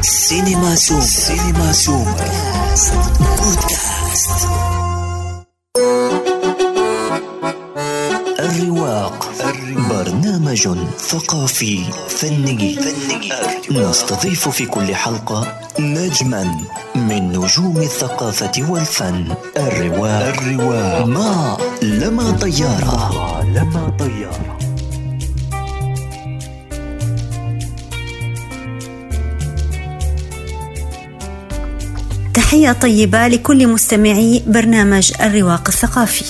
سينما سوم سينما سوم بودكاست الرواق. برنامج ثقافي فني. نستضيف في كل حلقة نجما من نجوم الثقافة والفن. الرواق. الرواق ما لما طيارة. لما طيارة. تحية طيبة لكل مستمعي برنامج الرواق الثقافي.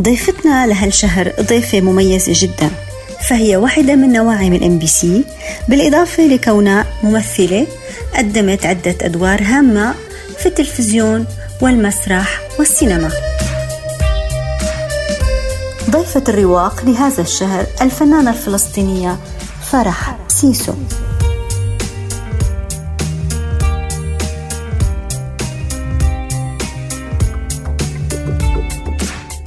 ضيفتنا لهالشهر ضيفة مميزة جدا فهي واحدة من نواعم الام بي سي بالإضافة لكونها ممثلة قدمت عدة أدوار هامة في التلفزيون والمسرح والسينما ضيفة الرواق لهذا الشهر الفنانة الفلسطينية فرح. سيسو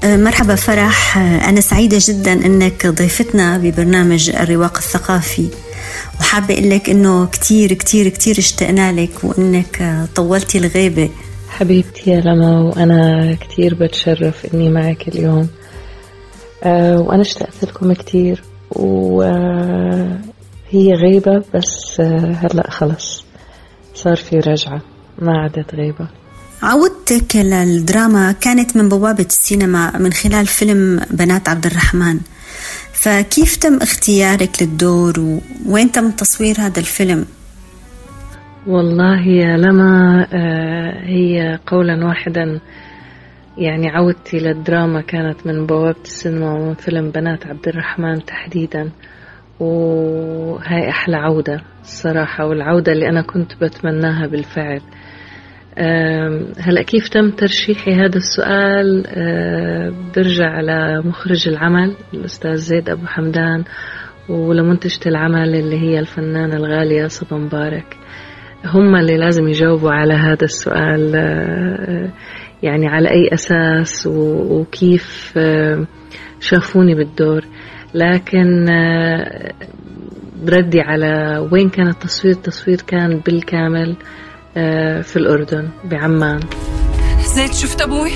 أه، مرحبا فرح. أه، أنا سعيدة جدا أنك ضيفتنا ببرنامج الرواق الثقافي. وحابة أقول لك أنه كتير كتير كتير اشتقنا لك وأنك طولتي الغيبة. حبيبتي يا لما وأنا كتير بتشرف أني معك اليوم. أه وأنا اشتقت لكم كتير. وهي غيبة بس هلأ خلص صار في رجعة ما عادت غيبة عودتك للدراما كانت من بوابة السينما من خلال فيلم بنات عبد الرحمن فكيف تم اختيارك للدور وين تم تصوير هذا الفيلم؟ والله يا لما آه، هي قولا واحدا يعني عودتي للدراما كانت من بوابة السينما ومن فيلم بنات عبد الرحمن تحديدا وهاي أحلى عودة الصراحة والعودة اللي أنا كنت بتمناها بالفعل. هلا كيف تم ترشيحي هذا السؤال؟ برجع على مخرج العمل الأستاذ زيد أبو حمدان ولمنتجة العمل اللي هي الفنانة الغالية صبا مبارك. هم اللي لازم يجاوبوا على هذا السؤال. يعني على أي أساس وكيف آه، شافوني بالدور. لكن آه، بردي على وين كان التصوير؟ التصوير كان بالكامل آه، في الأردن بعمان. زيد شفت أبوي؟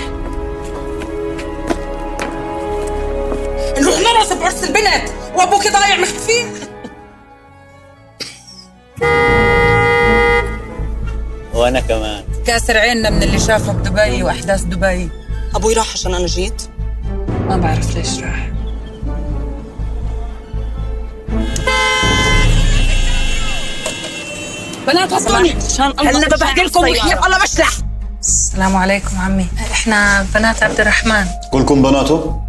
نروح نرقص بعرس البنت وأبوك ضايع مختفي وأنا كمان. كاسر عيننا من اللي شافه بدبي وأحداث دبي. أبوي راح عشان أنا جيت. ما بعرف ليش راح. بنات غطوني هلا ببهدلكم وحياة الله بشلح السلام عليكم عمي. إحنا بنات عبد الرحمن. كلكم بناته؟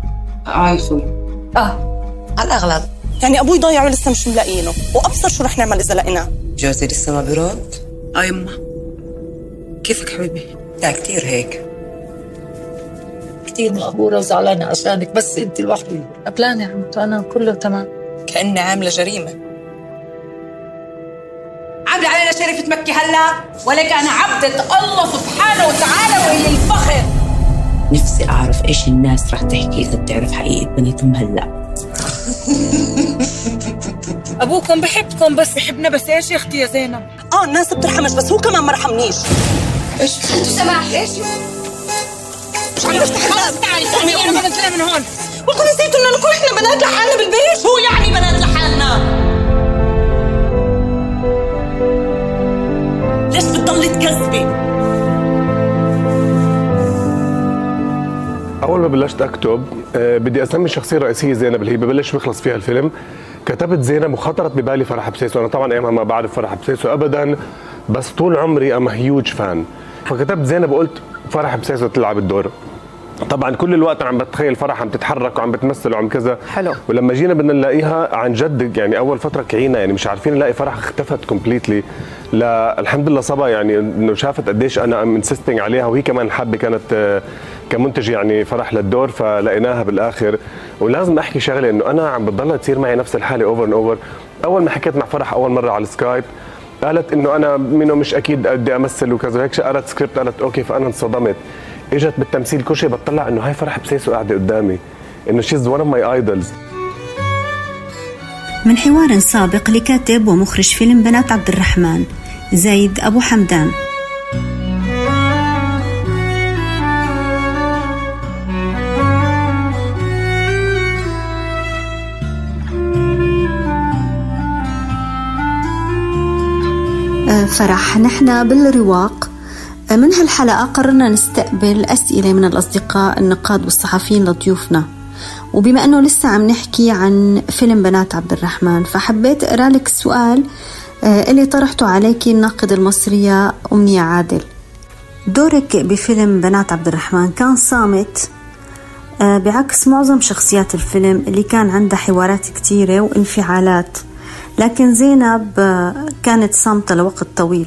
عايشوا آه. على الأغلب. يعني أبوي ضايع ولسه مش ملاقيينه وأبصر شو رح نعمل إذا لقيناه. جوزي لسه ما بيرد؟ آه يما. كيفك حبيبي؟ لا كثير هيك. كثير مقهورة وزعلانة عشانك بس انت لوحدك قبلاني يا عمتو أنا كله تمام. كأني عاملة جريمة. عاملة علينا شريفة مكة هلا ولك أنا عبدة الله سبحانه وتعالى وإلي الفخر. نفسي أعرف إيش الناس رح تحكي إذا بتعرف حقيقة بنتهم هلا. أبوكم بحبكم بس بحبنا بس إيش يا أختي يا زينب؟ آه الناس بترحمش بس هو كمان ما رحمنيش. إيش؟ سماح؟ إيش؟ مش تفتح خلاص تعالي قومي قومي بدنا من هون والله نسيت انه نكون إحنا بنات لحالنا بالبيت شو يعني بنات لحالنا ليش بتضلي تكذبي أول ما بلشت أكتب آه، بدي أسمي الشخصيه الرئيسيه زينب اللي هي ببلش بيخلص فيها الفيلم. كتبت زينب وخطرت ببالي فرح بسيسو. أنا طبعا أيامها ما بعرف فرح بسيسو ابدا بس طول عمري I'm huge fan فكتبت زينب وقلت فرح بسيسو تلعب الدور. طبعا كل الوقت عم بتخيل فرح عم تتحرك وعم بتمثل وعم كذا. حلو. ولما جينا بدنا نلاقيها عن جد يعني أول فترة كعينا يعني مش عارفين نلاقي فرح اختفت completely لا الحمد لله صبا يعني إنه شافت قديش أنا I'm insisting عليها وهي كمان حابة كانت آه، كمنتج يعني فرح للدور فلقيناها بالآخر. ولازم أحكي شغلة إنه أنا عم بتضلها تصير معي نفس الحالة over and over أول ما حكيت مع فرح أول مرة على ال Skype قالت إنه أنا منه مش أكيد بدي أمثل وكذا هيك قرأت سكريبت قالت okay فأنا انصدمت. اجت بالتمثيل كل شيء بطلع إنه هاي فرح بسيسو قاعدة قدامي إنه she's one of my idols من حوار سابق لكاتب ومخرج فيلم بنات عبد الرحمن زيد أبو حمدان. فرح نحن بالرواق. من هالحلقة قررنا نستقبل أسئلة من الأصدقاء النقاد والصحفيين لضيوفنا. وبما أنه لسه عم نحكي عن فيلم بنات عبد الرحمن فحبيت أقرأ لك السؤال آه، اللي طرحته عليك الناقد المصرية أمنية عادل. دورك بفيلم بنات عبد الرحمن كان صامت آه، بعكس معظم شخصيات الفيلم اللي كان عندها حوارات كتيرة وانفعالات. لكن زينب آه، كانت صامتة لوقت طويل.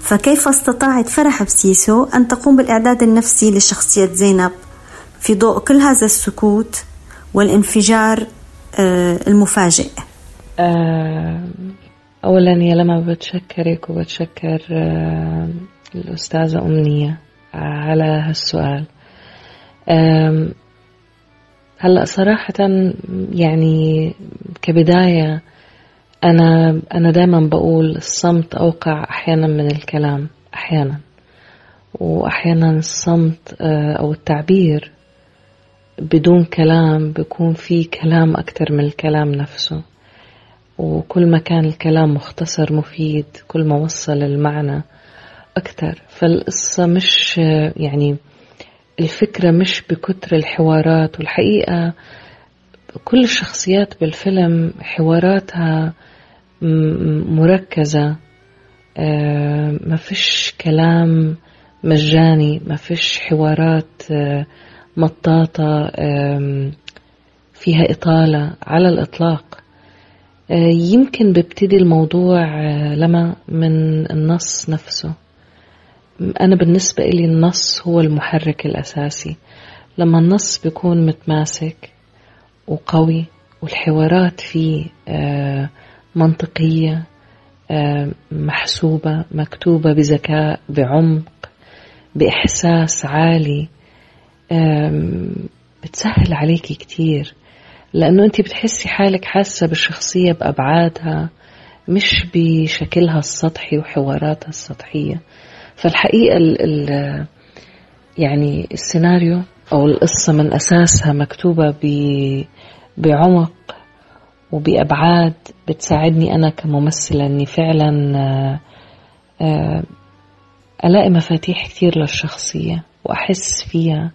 فكيف استطاعت فرح بسيسو أن تقوم بالإعداد النفسي لشخصية زينب في ضوء كل هذا السكوت والانفجار آه، المفاجئ؟ آه، أولا يا لما بتشكرك وبتشكر الأستاذة أمنية على هالسؤال. هلأ صراحة يعني كبداية أنا أنا دائما بقول الصمت أوقع أحيانا من الكلام أحيانا. وأحيانا الصمت آه، أو التعبير بدون كلام بيكون في كلام أكتر من الكلام نفسه. وكل ما كان الكلام مختصر مفيد كل ما وصل المعنى أكتر. فالقصة مش يعني الفكرة مش بكتر الحوارات. والحقيقة كل الشخصيات بالفيلم حواراتها مركزة آه، ما فيش كلام مجاني ما فيش حوارات آه، مطاطة فيها إطالة على الإطلاق. آه، يمكن ببتدي الموضوع لما من النص نفسه. أنا بالنسبة إلي النص هو المحرك الأساسي. لما النص بيكون متماسك وقوي والحوارات فيه منطقية محسوبة مكتوبة بذكاء بعمق بإحساس عالي. بتسهل عليكي كتير لأنه أنت بتحسي حالك حاسة بالشخصية بأبعادها مش بشكلها السطحي وحواراتها السطحية. فالحقيقة ال ال يعني السيناريو أو القصة من أساسها مكتوبة بعمق وبأبعاد بتساعدني أنا كممثلة أني فعلا آه، آه، ألاقي مفاتيح كتير للشخصية وأحس فيها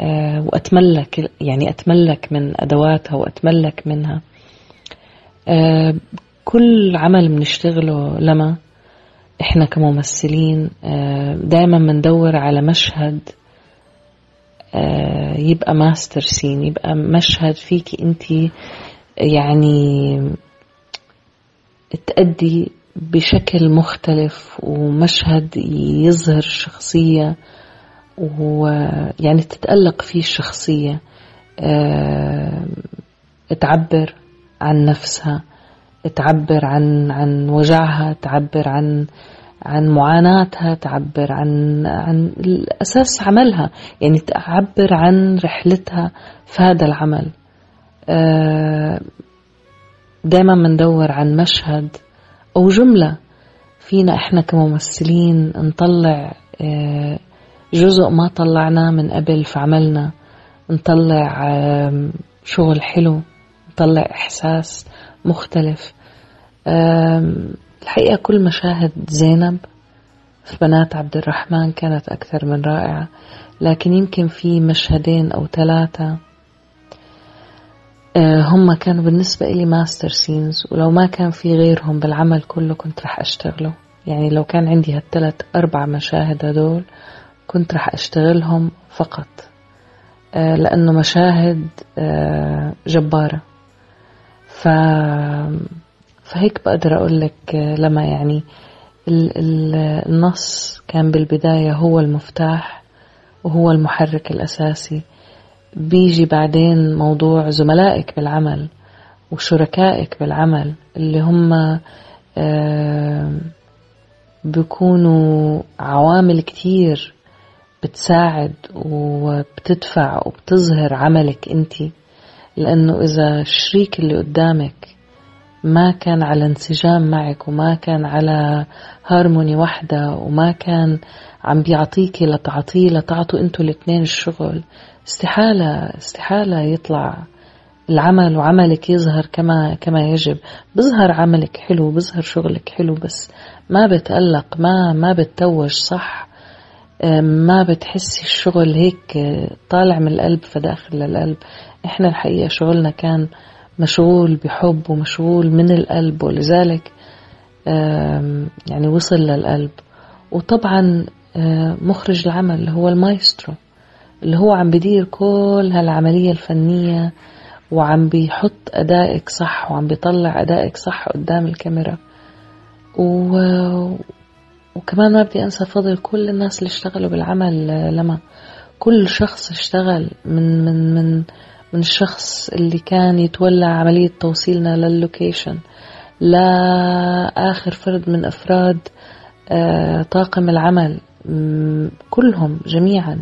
آه، وأتملك يعني أتملك من أدواتها وأتملك منها. كل عمل بنشتغله لما إحنا كممثلين دائما بندور على مشهد يبقى ماستر سين يبقى مشهد فيكي انت يعني تأدي بشكل مختلف ومشهد يظهر الشخصية ويعني تتألق فيه الشخصية آه، تعبر عن نفسها تعبر عن عن وجعها تعبر عن عن معاناتها تعبر عن عن الأساس عملها يعني تعبر عن رحلتها في هذا العمل. دايما بندور عن مشهد أو جملة فينا إحنا كممثلين نطلع آه، جزء ما طلعناه من قبل في عملنا نطلع شغل حلو نطلع إحساس مختلف. الحقيقة كل مشاهد زينب في بنات عبد الرحمن كانت أكثر من رائعة لكن يمكن في مشهدين أو ثلاثة آه، هم كانوا بالنسبة إلي master scenes ولو ما كان في غيرهم بالعمل كله كنت رح أشتغله يعني لو كان عندي هالثلاث أربع مشاهد هدول كنت رح أشتغلهم فقط. آه، لأنه مشاهد آه، جبارة. ف... فهيك بقدر أقول لك لما يعني النص كان بالبداية هو المفتاح وهو المحرك الأساسي. بيجي بعدين موضوع زملائك بالعمل وشركائك بالعمل اللي هم بيكونوا عوامل كتير بتساعد وبتدفع وبتظهر عملك انت. لأنه إذا الشريك اللي قدامك ما كان على انسجام معك وما كان على هارموني واحدة وما كان عم بيعطيكي لتعطيه لتعطوا أنتوا الاثنين الشغل استحالة استحالة يطلع العمل وعملك يظهر كما كما يجب. بظهر عملك حلو بظهر شغلك حلو بس ما بتألق ما ما بتتوج صح. ما بتحسي الشغل هيك طالع من القلب فداخل للقلب. إحنا الحقيقة شغلنا كان مشغول بحب ومشغول من القلب ولذلك يعني وصل للقلب. وطبعا مخرج العمل هو المايسترو. اللي هو عم بدير كل هالعملية الفنية وعم بيحط أدائك صح وعم بيطلع أدائك صح قدام الكاميرا. و... وكمان ما بدي أنسى فضل كل الناس اللي اشتغلوا بالعمل لما كل شخص اشتغل من من من من الشخص اللي كان يتولى عملية توصيلنا للوكيشن لآخر فرد من أفراد طاقم العمل كلهم جميعا.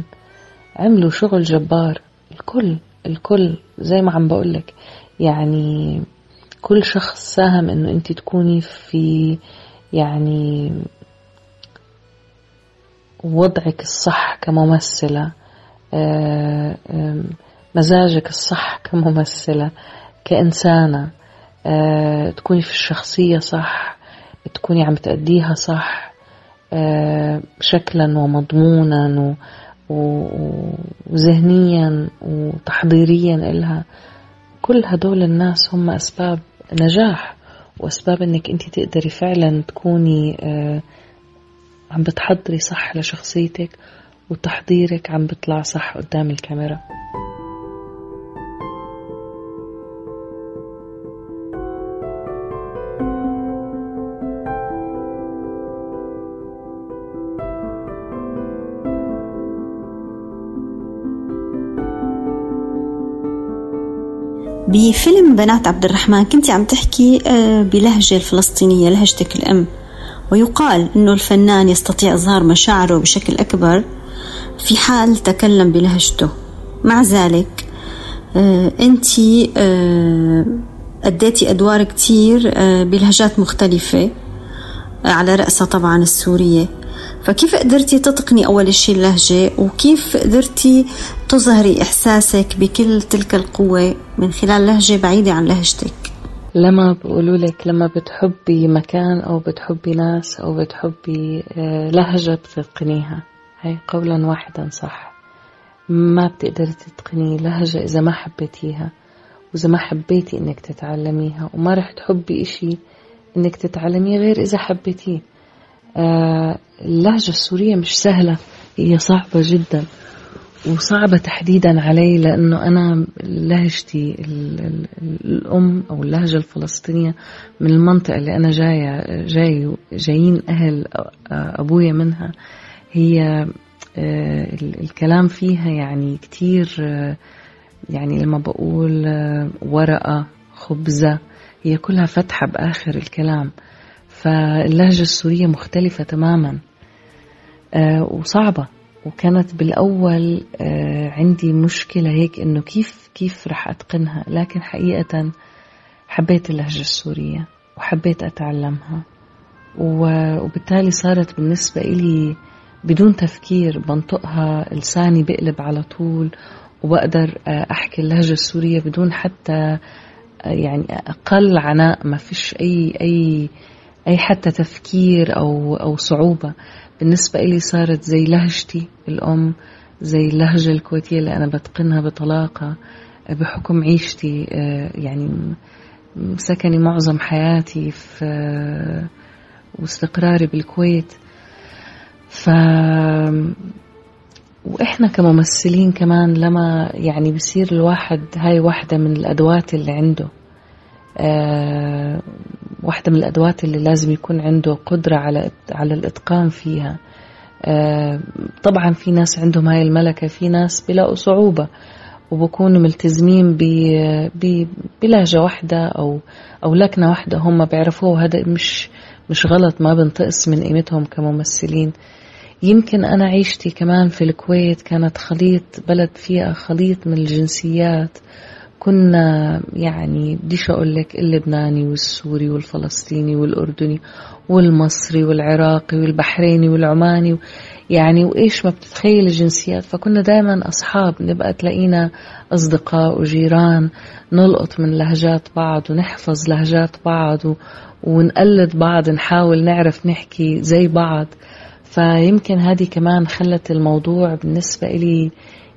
عملوا شغل جبار. الكل الكل زي ما عم بقولك. يعني كل شخص ساهم إنه انت تكوني في يعني وضعك الصح كممثلة مزاجك الصح كممثلة كإنسانة تكوني في الشخصية صح تكوني عم تأديها صح شكلا ومضمونا وذهنيا وتحضيريا إلها. كل هدول الناس هم أسباب نجاح وأسباب أنك أنت تقدري فعلا تكوني عم بتحضري صح لشخصيتك وتحضيرك عم بيطلع صح قدام الكاميرا. بفيلم بنات عبد الرحمن كنت عم تحكي بلهجة الفلسطينية لهجتك الأم. ويقال أنه الفنان يستطيع إظهار مشاعره بشكل أكبر في حال تكلم بلهجته. مع ذلك أنت أديتي أدوار كتير بلهجات مختلفة على رأسها طبعا السورية. فكيف قدرتي تتقني أول شيء اللهجة؟ وكيف قدرتي تظهري إحساسك بكل تلك القوة من خلال لهجة بعيدة عن لهجتك؟ لما بقولوا لك لما بتحبي مكان أو بتحبي ناس أو بتحبي لهجة بتتقنيها. هي قولا واحدا صح. ما بتقدري تتقني لهجة إذا ما حبيتيها وإذا ما حبيتي إنك تتعلميها وما رح تحبي إشي إنك تتعلميه غير إذا حبيتيه. اللهجة السورية مش سهلة هي صعبة جدا وصعبة تحديدا علي لأنه أنا لهجتي الأم أو اللهجة الفلسطينية من المنطقة اللي أنا جاية جاي جايين أهل أبويا منها هي الكلام فيها يعني كتير يعني لما بقول ورقة خبزة هي كلها فتحة بآخر الكلام. فاللهجة السورية مختلفة تماما وصعبة. وكانت بالأول عندي مشكلة هيك إنه كيف كيف رح أتقنها؟ لكن حقيقة حبيت اللهجة السورية وحبيت أتعلمها. وبالتالي صارت بالنسبة إلي بدون تفكير بنطقها لساني بقلب على طول وبقدر أحكي اللهجة السورية بدون حتى يعني أقل عناء. ما فيش أي أي أي حتى تفكير أو أو صعوبة. بالنسبة إلي صارت زي لهجتي الأم زي اللهجة الكويتية اللي أنا بتقنها بطلاقة بحكم عيشتي يعني سكني معظم حياتي في واستقراري بالكويت. ف وإحنا كممثلين كمان لما يعني بصير الواحد هاي واحدة من الأدوات اللي عنده. واحدة من الأدوات اللي لازم يكون عنده قدرة على على الإتقان فيها. أه طبعا في ناس عندهم هاي الملكة في ناس بيلاقوا صعوبة وبكونوا ملتزمين بلهجة واحدة أو أو لكنة واحدة هم بيعرفوه هذا مش مش غلط ما بنتقص من قيمتهم كممثلين. يمكن أنا عيشتي كمان في الكويت كانت خليط بلد فيها خليط من الجنسيات. كنا يعني بديش أقول لك اللبناني والسوري والفلسطيني والأردني والمصري والعراقي والبحريني والعماني يعني وإيش ما بتتخيل الجنسيات. فكنا دائما أصحاب نبقى تلاقينا أصدقاء وجيران نلقط من لهجات بعض ونحفظ لهجات بعض ونقلد بعض نحاول نعرف نحكي زي بعض. فيمكن هذه كمان خلت الموضوع بالنسبة إلي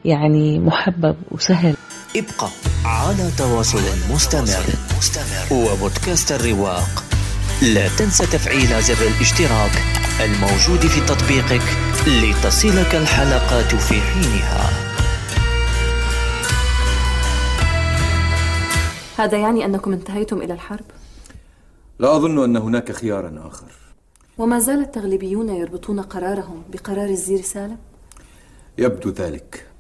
يعني محبب وسهل. ابقى على تواصل مستمر وبودكاست الرواق لا تنسى تفعيل زر الاشتراك الموجود في تطبيقك لتصلك الحلقات في حينها هذا يعني أنكم انتهيتم إلى الحرب؟ لا أظن أن هناك خيارا آخر وما زال التغليبيون يربطون قرارهم بقرار الزير سالم؟ يبدو ذلك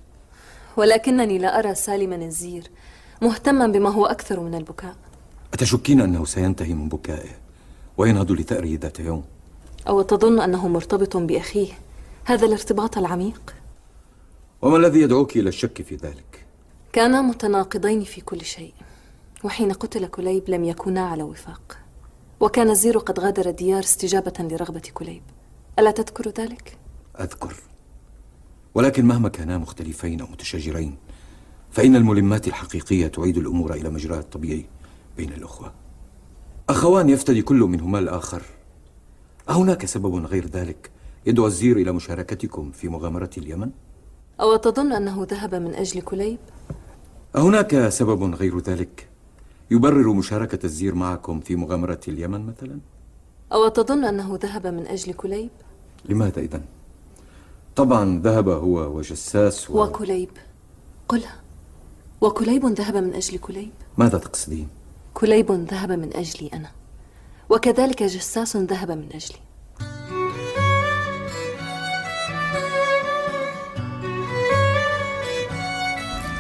ولكنني لا أرى سالما الزير مهتما بما هو أكثر من البكاء. أتشكين أنه سينتهي من بكائه وينهض لثأره ذات يوم؟ أو تظن أنه مرتبط بأخيه؟ هذا الارتباط العميق؟ وما الذي يدعوك إلى الشك في ذلك؟ كانا متناقضين في كل شيء وحين قتل كليب لم يكونا على وفاق. وكان الزير قد غادر الديار استجابة لرغبة كليب. ألا تذكر ذلك؟ أذكر. ولكن مهما كانا مختلفين أو متشاجرين فإن الملمات الحقيقية تعيد الأمور إلى مجراها الطبيعي بين الأخوة أخوان يفتدي كل منهما الآخر أهناك سبب غير ذلك يدعو الزير إلى مشاركتكم في مغامرة اليمن؟ أو تظن أنه ذهب من أجل كليب؟ أهناك سبب غير ذلك يبرر مشاركة الزير معكم في مغامرة اليمن مثلا؟ أو تظن أنه ذهب من أجل كليب؟ لماذا إذن؟ طبعا ذهب هو وجساس و... وكليب. قلها وكليب ذهب من أجل كليب؟ ماذا تقصدين؟ كليب ذهب من أجلي أنا. وكذلك جساس ذهب من أجلي.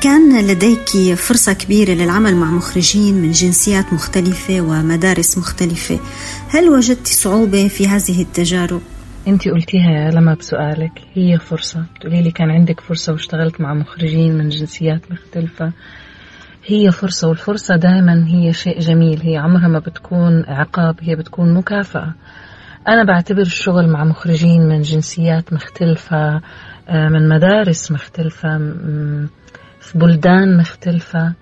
كان لديك فرصة كبيرة للعمل مع مخرجين من جنسيات مختلفة ومدارس مختلفة. هل وجدت صعوبة في هذه التجارب؟ انت قلتيها لما بسؤالك هي فرصة. تقولي لي كان عندك فرصة واشتغلت مع مخرجين من جنسيات مختلفة. هي فرصة والفرصة دائما هي شيء جميل. هي عمرها ما بتكون عقاب هي بتكون مكافأة. أنا بعتبر الشغل مع مخرجين من جنسيات مختلفة آه، من مدارس مختلفة في بلدان مختلفة.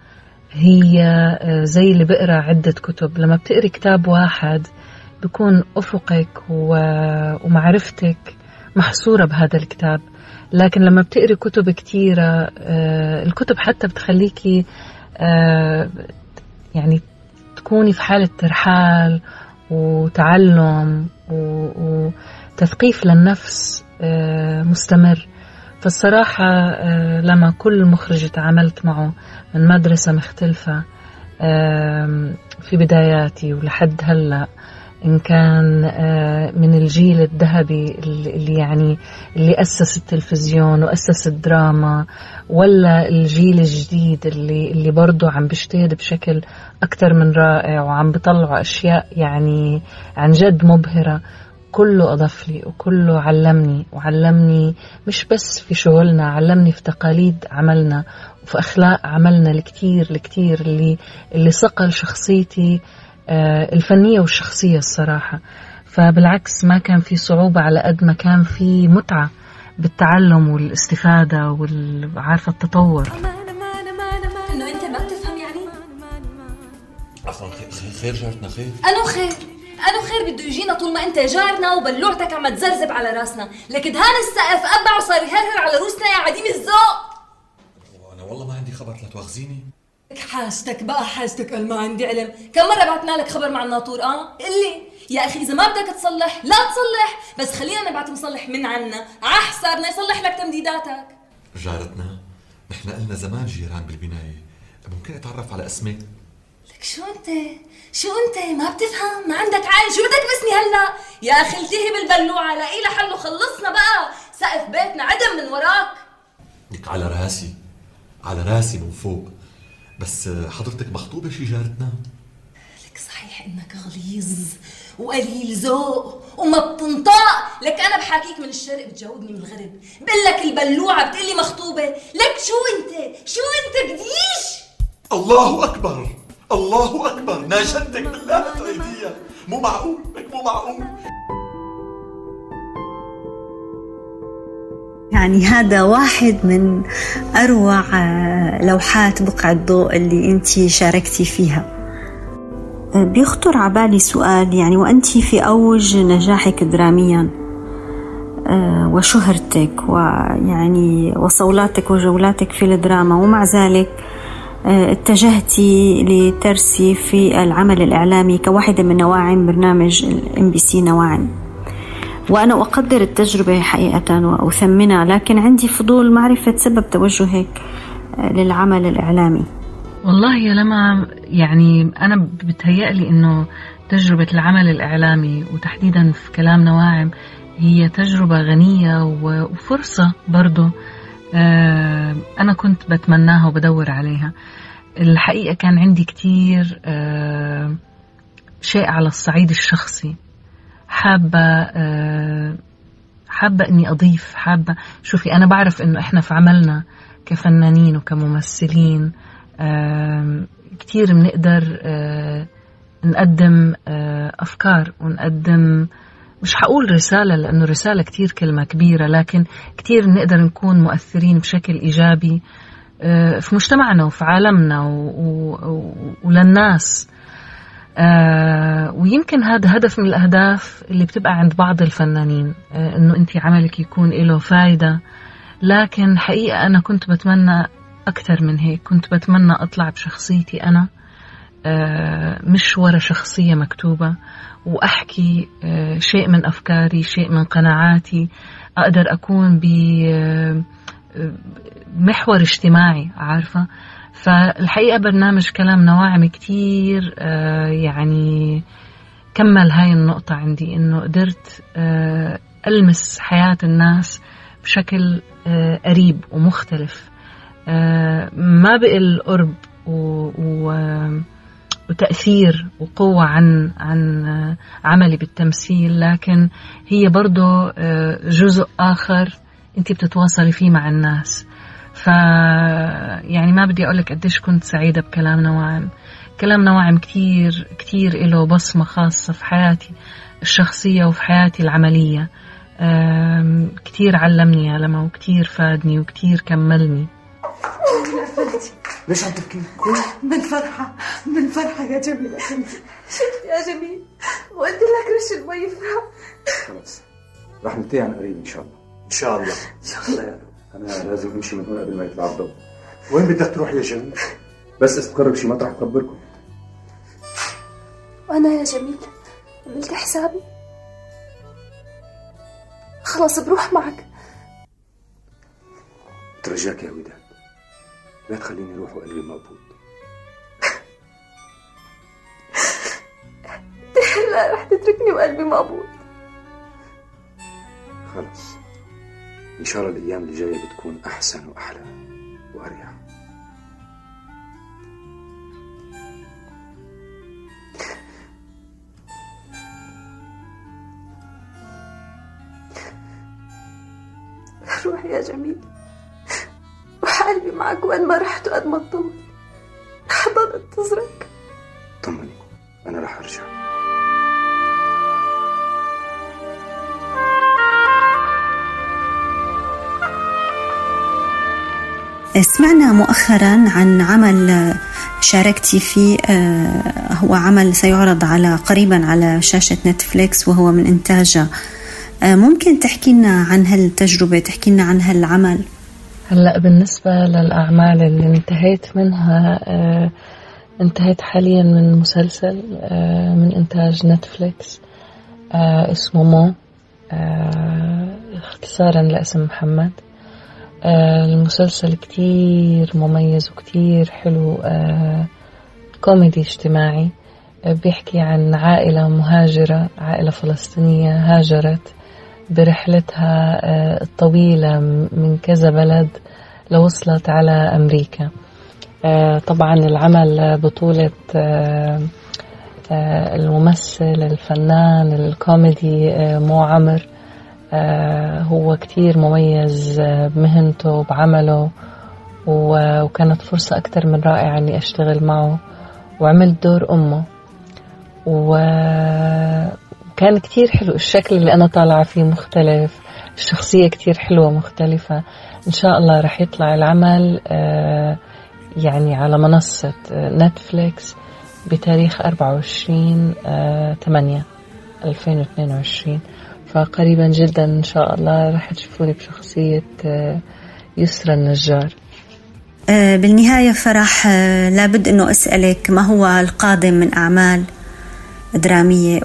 هي آه، زي اللي بقرأ عدة كتب. لما بتقري كتاب واحد بكون أفقك ومعرفتك محصورة بهذا الكتاب. لكن لما بتقري كتب كثيرة آه، الكتب حتى بتخليكي آه، يعني تكوني في حالة ترحال وتعلم وتثقيف للنفس آه، مستمر. فالصراحة لما كل مخرج تعاملت معه من مدرسة مختلفة في بداياتي ولحد هلأ إن كان آه، من الجيل الذهبي اللي يعني اللي أسس التلفزيون وأسس الدراما ولا الجيل الجديد اللي اللي برضه عم بيجتهد بشكل أكثر من رائع وعم بيطلعوا أشياء يعني عن جد مبهرة. كله أضاف لي وكله علمني وعلمني مش بس في شغلنا علمني في تقاليد عملنا وفي أخلاق عملنا الكتير الكتير اللي اللي صقل شخصيتي الفنية والشخصية الصراحة. فبالعكس ما كان في صعوبة على قد ما كان في متعة بالتعلم والاستفادة وعارفة التطور. إنه أنت ما بتفهم يعني؟ عفوا خير جارتنا خير. انو خير. انو خير بده يجينا طول ما أنت جارنا وبلوعتك عم تزرزب على راسنا. لك دهان السقف ابع وصار يهرهر على روسنا يا عديم الذوق. أنا والله ما عندي خبر لا تواخذيني. حاجتك بقى حاجتك قال ما عندي علم. كم مرة بعتنا لك خبر مع الناطور آه؟ قلي يا أخي إذا ما بدك تصلح لا تصلح. بس خلينا نبعت مصلح من عنا. على حسابنا يصلح لك تمديداتك. جارتنا نحن قلنا زمان جيران بالبناية. ممكن أتعرف على اسمك لك شو أنت؟ شو أنت؟ ما بتفهم. ما عندك عين. شو بدك بسني هلا؟ يا أخي التهي بالبلوعة. لاقي لها حل وخلصنا بقى. سقف بيتنا عدم من وراك. لك على راسي. على راسي من فوق. بس حضرتك مخطوبة شي جارتنا؟ لك صحيح إنك غليظ وقليل ذوق وما بتنطق. لك أنا بحاكيك من الشرق بتجاوبني من الغرب. بقول لك البلوعة بتقلي مخطوبة. لك شو أنت؟ شو أنت قديش الله أكبر الله أكبر. ناشدتك بالله تعيديها مو معقول مو معقول. يعني هذا واحد من أروع آه، لوحات بقعة ضوء اللي أنت شاركتي فيها. آه، بيخطر عبالي سؤال يعني وأنت في أوج نجاحك دراميا آه، وشهرتك ويعني وصولاتك وجولاتك في الدراما ومع ذلك اتجهتي لترسي في العمل الإعلامي كواحدة من نواعم برنامج الام بي سي نواعم وأنا أقدر التجربة حقيقة وأثمنها لكن عندي فضول معرفة سبب توجهك آه، للعمل الإعلامي. والله يا لمى يعني أنا بتهيألي إنه تجربة العمل الإعلامي وتحديدا في كلام نواعم هي تجربة غنية وفرصة برضو آه، أنا كنت بتمناها وبدور عليها. الحقيقة كان عندي كتير آه، شيء على الصعيد الشخصي. حابة آه، حابة إني أضيف حابة شوفي أنا بعرف إنه إحنا في عملنا كفنانين وكممثلين كتير بنقدر آه، نقدم آه، أفكار ونقدم مش حقول رسالة لأنه رسالة كتير كلمة كبيرة لكن كتير نقدر نكون مؤثرين بشكل إيجابي في مجتمعنا وفي عالمنا وللناس. آه ويمكن هذا هدف من الأهداف اللي بتبقى عند بعض الفنانين آه إنه أنت عملك يكون له فايدة. لكن حقيقة أنا كنت بتمنى أكثر من هيك كنت بتمنى أطلع بشخصيتي أنا آه مش ورا شخصية مكتوبة وأحكي آه شيء من أفكاري شيء من قناعاتي أقدر أكون بمحور آه، اجتماعي عارفة؟ فالحقيقة برنامج كلام نواعم كتير آه، يعني كمل هاي النقطة عندي إنه قدرت آه، ألمس حياة الناس بشكل آه، قريب ومختلف. ما بقل قرب وتأثير وقوة عن عن عملي بالتمثيل لكن هي برضه جزء آخر أنت بتتواصلي فيه مع الناس. ف يعني ما بدي أقول لك قديش كنت سعيدة بكلام نواعم كلام نواعم كتير كتير له بصمة خاصة في حياتي الشخصية وفي حياتي العملية. كتير علمني يا لما وكتير فادني وكتير كملني. ليش عم تبكي؟ من فرحة من فرحة يا جميل. شفت يا جميل وقلت لك رش المي خلاص رح ننتهي عن قريب إن شاء الله. إن شاء الله. إن شاء الله. يا رب أنا لازم أمشي من هون قبل ما يطلع الضوء وين بدك تروح يا جميل؟ بس استقر بشي مطرح بخبركم وأنا يا جميل عملت حسابي. خلص بروح معك. ترجاك يا وداد. لا تخليني أروح وقلبي مقبوض هلا رح تتركني وقلبي مقبوض خلص إن شاء الله الأيام اللي جاية بتكون أحسن وأحلى وأريح. روح يا جميل. وحالي معك وين ما رحت وقد ما تطول. حابب انتظرك مؤخرا عن عمل شاركتي فيه آه، هو عمل سيعرض على قريبا على شاشة نتفليكس وهو من إنتاجه آه، ممكن تحكي لنا عن هالتجربة تحكي لنا عن هالعمل؟ هلأ بالنسبة للأعمال اللي انتهيت منها آه، انتهيت حاليا من مسلسل من إنتاج نتفليكس اسمه مو اختصارا لاسم محمد. المسلسل كتير مميز وكتير حلو آه، كوميدي اجتماعي آه، بيحكي عن عائلة مهاجرة عائلة فلسطينية هاجرت برحلتها الطويلة من كذا بلد لوصلت على أمريكا. طبعا العمل بطولة الممثل الفنان الكوميدي مو عمر آه، هو كتير مميز بمهنته وبعمله وكانت فرصة أكثر من رائعة إني أشتغل معه وعملت دور أمه. وكان كتير حلو الشكل اللي أنا طالعة فيه مختلف الشخصية كتير حلوة مختلفة. إن شاء الله رح يطلع العمل آه، يعني على منصة نتفليكس بتاريخ 24 8 2022 فقريبا جدا إن شاء الله رح تشوفوني بشخصية آه، يسرى النجار آه، بالنهاية فرح لابد أنه أسألك ما هو القادم من أعمال درامية؟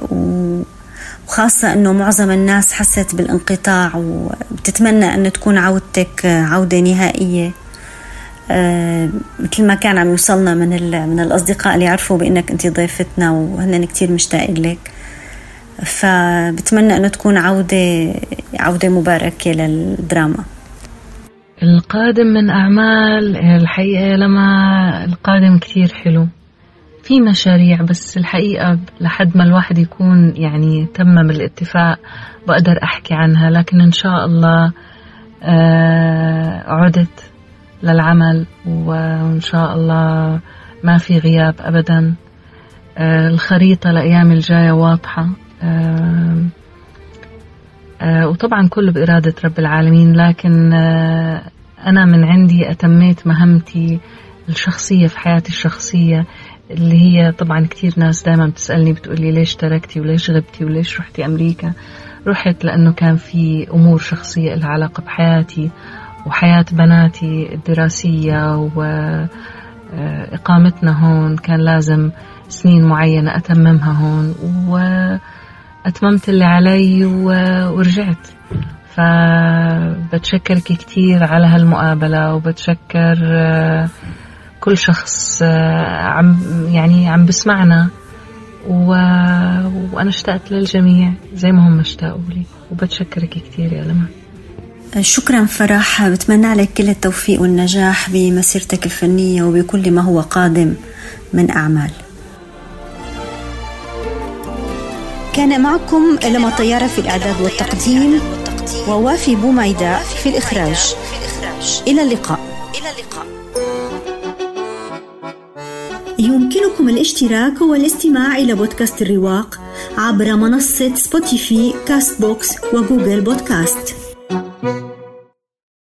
وخاصة أنه معظم الناس حست بالانقطاع وبتتمنى أن تكون عودتك عودة نهائية. آه، مثل ما كان عم يوصلنا من من الأصدقاء اللي يعرفوا بأنك أنت ضيفتنا وهن كتير مشتاقين لك. فبتمنى أنه تكون عودة عودة مباركة للدراما. القادم من أعمال الحقيقة لما القادم كتير حلو. في مشاريع بس الحقيقة لحد ما الواحد يكون يعني تمم الاتفاق بقدر أحكي عنها لكن إن شاء الله آه، عدت للعمل وإن شاء الله ما في غياب أبدا. آه، الخريطة الأيام الجاية واضحة. وطبعا كله بإرادة رب العالمين لكن أنا من عندي أتميت مهمتي الشخصية في حياتي الشخصية اللي هي طبعا كثير ناس دائما بتسألني بتقولي ليش تركتي وليش غبتي وليش رحتي أمريكا؟ رحت لأنه كان في أمور شخصية لها علاقة بحياتي وحياة بناتي الدراسية وإقامتنا هون كان لازم سنين معينة أتممها هون وأتممت اللي علي ورجعت. فبتشكرك كثير على هالمقابلة وبتشكر كل شخص آه، عم يعني عم بسمعنا. و... وأنا اشتقت للجميع زي ما هم اشتاقوا لي. وبتشكرك كثير يا لما شكرا فرح. بتمنى لك كل التوفيق والنجاح بمسيرتك الفنية وبكل ما هو قادم من أعمال. كان معكم لمى طيارة في الإعداد والتقديم ووافي بوميداء في الإخراج. إلى اللقاء. يمكنكم الاشتراك والاستماع إلى بودكاست الرواق عبر منصة Spotify Castbox و Google Podcast.